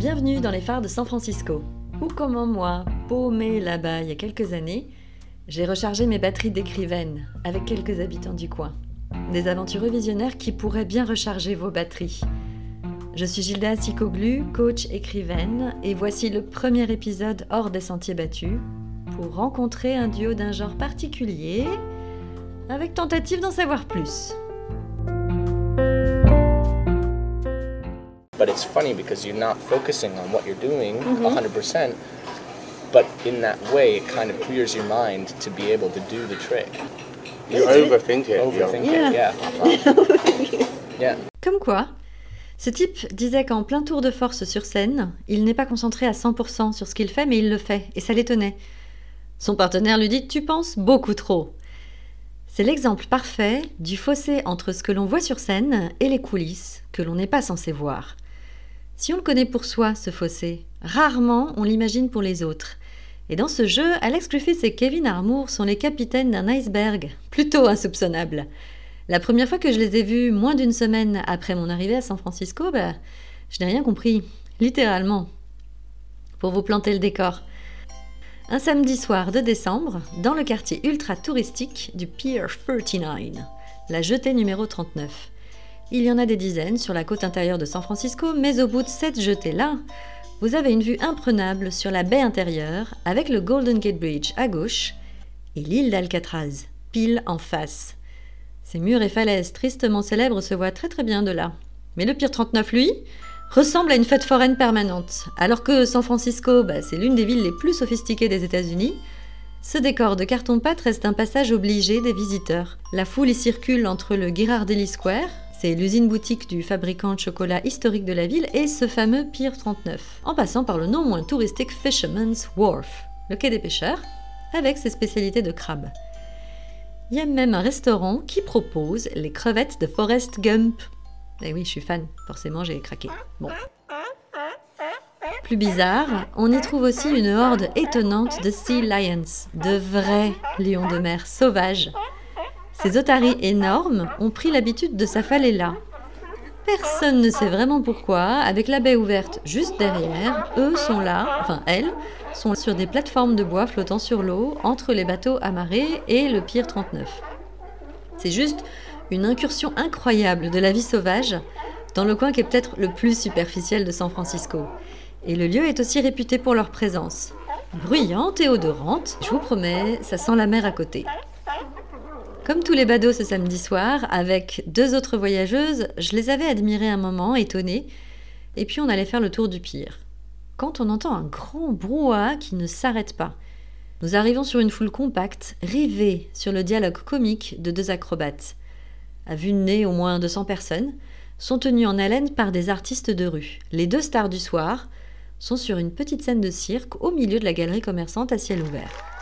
Bienvenue dans les phares de San Francisco, où comment moi, paumé là-bas il y a quelques années, j'ai rechargé mes batteries d'écrivaine avec quelques habitants du coin. Des aventureux visionnaires qui pourraient bien recharger vos batteries. Je suis Gilda Sikoglu, coach écrivaine, et voici le premier épisode hors des sentiers battus pour rencontrer un duo d'un genre particulier avec tentative d'en savoir plus. But it's funny because you're not focusing on what you're doing 100% but in that way it kind of clears your mind to be able to do the trick You overthink it. overthink yeah. it yeah uh-huh. yeah Comme quoi, ce type disait qu'en plein tour de force sur scène, il n'est pas concentré à 100% sur ce qu'il fait, mais il le fait, et ça l'étonnait. Son partenaire lui dit Tu penses beaucoup trop. C'est l'exemple parfait du fossé entre ce que l'on voit sur scène et les coulisses que l'on n'est pas censé voir. Si on le connaît pour soi, ce fossé, rarement on l'imagine pour les autres. Et dans ce jeu, Alex Griffiths et Kevin Armour sont les capitaines d'un iceberg, plutôt insoupçonnable. La première fois que je les ai vus, moins d'une semaine après mon arrivée à San Francisco, bah, je n'ai rien compris, littéralement. Pour vous planter le décor. Un samedi soir de décembre, dans le quartier ultra touristique du Pier 39, la jetée numéro 39. Il y en a des dizaines sur la côte intérieure de San Francisco, mais au bout de cette jetée-là, vous avez une vue imprenable sur la baie intérieure avec le Golden Gate Bridge à gauche et l'île d'Alcatraz, pile en face. Ces murs et falaises tristement célèbres se voient très très bien de là. Mais le Pier 39, lui, ressemble à une fête foraine permanente. Alors que San Francisco, bah, c'est l'une des villes les plus sophistiquées des États-Unis, ce décor de carton-pâte reste un passage obligé des visiteurs. La foule y circule entre le Ghirardelli Square, c'est l'usine boutique du fabricant de chocolat historique de la ville, et ce fameux Pier 39, en passant par le non moins touristique Fisherman's Wharf, le quai des pêcheurs, avec ses spécialités de crabe. Il y a même un restaurant qui propose les crevettes de Forrest Gump. Eh oui, je suis fan, forcément j'ai craqué. Plus bizarre, on y trouve aussi une horde étonnante de Sea Lions, de vrais lions de mer sauvages. Ces otaries énormes ont pris l'habitude de s'affaler là. Personne ne sait vraiment pourquoi, avec la baie ouverte juste derrière, eux sont là, enfin elles, sont sur des plateformes de bois flottant sur l'eau entre les bateaux amarrés et le Pier 39. C'est juste une incursion incroyable de la vie sauvage dans le coin qui est peut-être le plus superficiel de San Francisco. Et le lieu est aussi réputé pour leur présence. Bruyante et odorante, je vous promets, ça sent la mer à côté. Comme tous les badauds ce samedi soir, avec deux autres voyageuses, je les avais admirées un moment, étonnées, et puis on allait faire le tour du pire. Quand on entend un grand brouhaha qui ne s'arrête pas. Nous arrivons sur une foule compacte, rivée sur le dialogue comique de deux acrobates. À vue de nez, au moins 200 personnes sont tenues en haleine par des artistes de rue. Les deux stars du soir sont sur une petite scène de cirque au milieu de la galerie commerçante à ciel ouvert.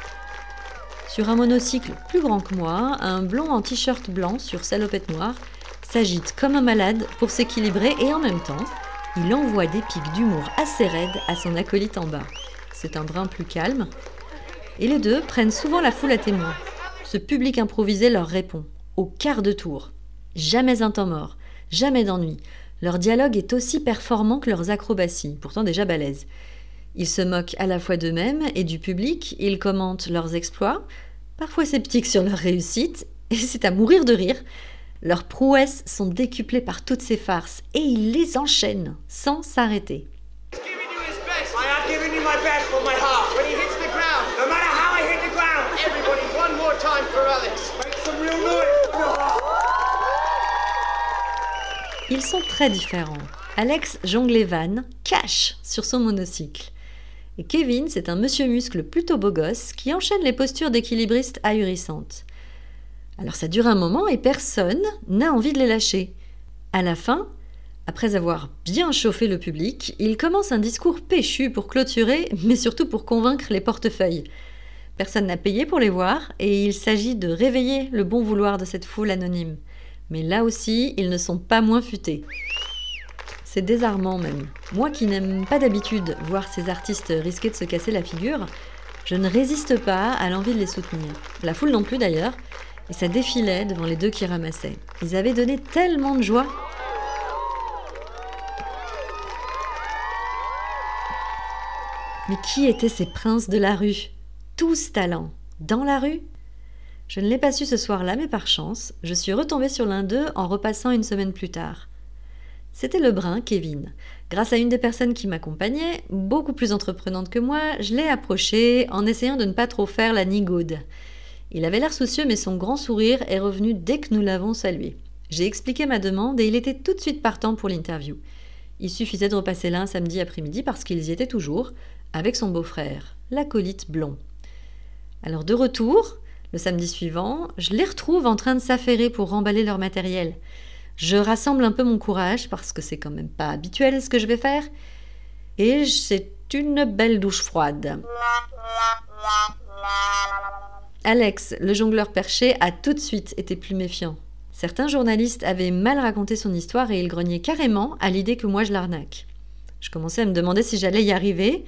Sur un monocycle plus grand que moi, un blond en t-shirt blanc sur salopette noire s'agite comme un malade pour s'équilibrer et en même temps, il envoie des pics d'humour assez raides à son acolyte en bas. C'est un brin plus calme. Et les deux prennent souvent la foule à témoin. Ce public improvisé leur répond, au quart de tour. Jamais un temps mort, jamais d'ennui. Leur dialogue est aussi performant que leurs acrobaties, pourtant déjà balèzes. Ils se moquent à la fois d'eux-mêmes et du public, ils commentent leurs exploits, parfois sceptiques sur leur réussite, et c'est à mourir de rire. Leurs prouesses sont décuplées par toutes ces farces, et ils les enchaînent sans s'arrêter. Ils sont très différents. Alex jongle les vannes, cache sur son monocycle. Et Kevin, c'est un monsieur muscle plutôt beau gosse qui enchaîne les postures d'équilibriste ahurissantes. Alors ça dure un moment et personne n'a envie de les lâcher. À la fin, après avoir bien chauffé le public, il commence un discours péchu pour clôturer, mais surtout pour convaincre les portefeuilles. Personne n'a payé pour les voir et il s'agit de réveiller le bon vouloir de cette foule anonyme. Mais là aussi, ils ne sont pas moins futés. C'est désarmant même. Moi qui n'aime pas d'habitude voir ces artistes risquer de se casser la figure, je ne résiste pas à l'envie de les soutenir. La foule non plus d'ailleurs, et ça défilait devant les deux qui ramassaient. Ils avaient donné tellement de joie. Mais qui étaient ces princes de la rue? Tous talents. Dans la rue? Je ne l'ai pas su ce soir-là, mais par chance, je suis retombée sur l'un d'eux en repassant une semaine plus tard. C'était le brun, Kevin. Grâce à une des personnes qui m'accompagnait, beaucoup plus entreprenante que moi, je l'ai approché en essayant de ne pas trop faire la nigaude. Il avait l'air soucieux, mais son grand sourire est revenu dès que nous l'avons salué. J'ai expliqué ma demande et il était tout de suite partant pour l'interview. Il suffisait de repasser là un samedi après-midi parce qu'ils y étaient toujours, avec son beau-frère, l'acolyte blond. Alors de retour, le samedi suivant, je les retrouve en train de s'affairer pour remballer leur matériel. Je rassemble un peu mon courage parce que c'est quand même pas habituel ce que je vais faire. Et c'est une belle douche froide. Alex, le jongleur perché, a tout de suite été plus méfiant. Certains journalistes avaient mal raconté son histoire et il grognait carrément à l'idée que moi je l'arnaque. Je commençais à me demander si j'allais y arriver,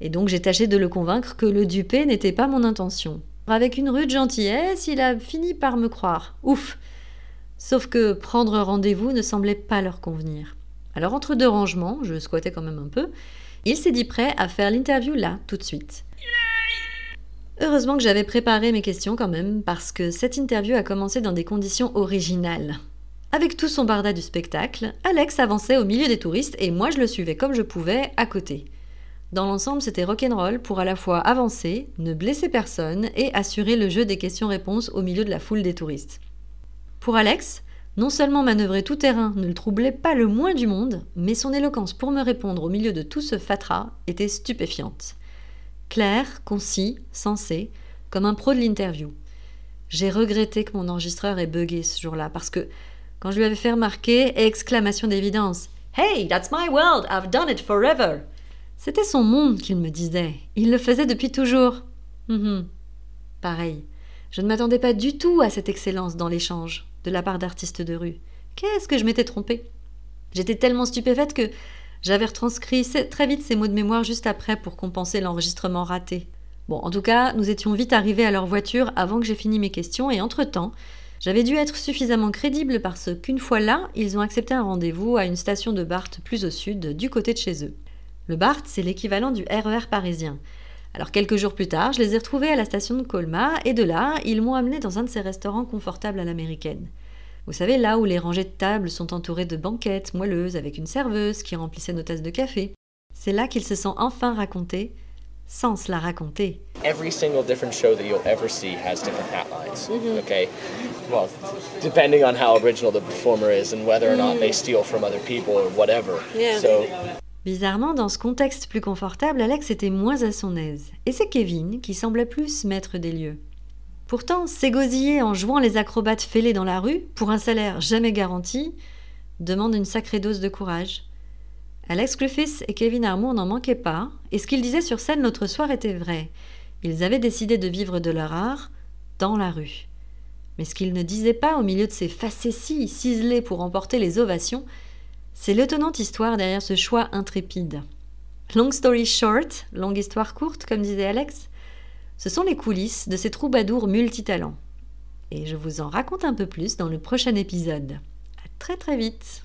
et donc j'ai tâché de le convaincre que le duper n'était pas mon intention. Avec une rude gentillesse, il a fini par me croire. Ouf Sauf que prendre rendez-vous ne semblait pas leur convenir. Alors entre deux rangements, je squattais quand même un peu, il s'est dit prêt à faire l'interview là, tout de suite. Heureusement que j'avais préparé mes questions quand même, parce que cette interview a commencé dans des conditions originales. Avec tout son barda du spectacle, Alex avançait au milieu des touristes et moi je le suivais comme je pouvais à côté. Dans l'ensemble, c'était rock'n'roll pour à la fois avancer, ne blesser personne et assurer le jeu des questions-réponses au milieu de la foule des touristes. Pour Alex, non seulement manœuvrer tout terrain ne le troublait pas le moins du monde, mais son éloquence pour me répondre au milieu de tout ce fatras était stupéfiante. Clair, concis, sensé, comme un pro de l'interview. J'ai regretté que mon enregistreur ait bugué ce jour-là, parce que quand je lui avais fait remarquer, exclamation d'évidence Hey, that's my world, I've done it forever C'était son monde qu'il me disait. Il le faisait depuis toujours. Hum Pareil. Je ne m'attendais pas du tout à cette excellence dans l'échange de la part d'artistes de rue. Qu'est-ce que je m'étais trompée? J'étais tellement stupéfaite que j'avais retranscrit très vite ces mots de mémoire juste après pour compenser l'enregistrement raté. Bon, en tout cas, nous étions vite arrivés à leur voiture avant que j'ai fini mes questions et entre-temps, j'avais dû être suffisamment crédible parce qu'une fois là, ils ont accepté un rendez-vous à une station de Barthes plus au sud, du côté de chez eux. Le Barthes, c'est l'équivalent du RER e parisien. Alors quelques jours plus tard, je les ai retrouvés à la station de Colmar et de là, ils m'ont amené dans un de ces restaurants confortables à l'américaine. Vous savez, là où les rangées de tables sont entourées de banquettes moelleuses avec une serveuse qui remplissait nos tasses de café. C'est là qu'ils se sont enfin racontés, sans se la raconter. Every single different show that you'll ever see has different hat lines. Mm-hmm. Okay, well, depending on how original the performer is and whether or not they steal from other people or whatever. So Bizarrement, dans ce contexte plus confortable, Alex était moins à son aise. Et c'est Kevin qui semblait plus maître des lieux. Pourtant, s'égosiller en jouant les acrobates fêlés dans la rue, pour un salaire jamais garanti, demande une sacrée dose de courage. Alex Griffiths et Kevin Armour n'en manquaient pas, et ce qu'ils disaient sur scène l'autre soir était vrai. Ils avaient décidé de vivre de leur art dans la rue. Mais ce qu'ils ne disaient pas au milieu de ces facéties ciselées pour emporter les ovations, c'est l'étonnante histoire derrière ce choix intrépide. Long story short, longue histoire courte, comme disait Alex, ce sont les coulisses de ces troubadours multitalents. Et je vous en raconte un peu plus dans le prochain épisode. À très très vite!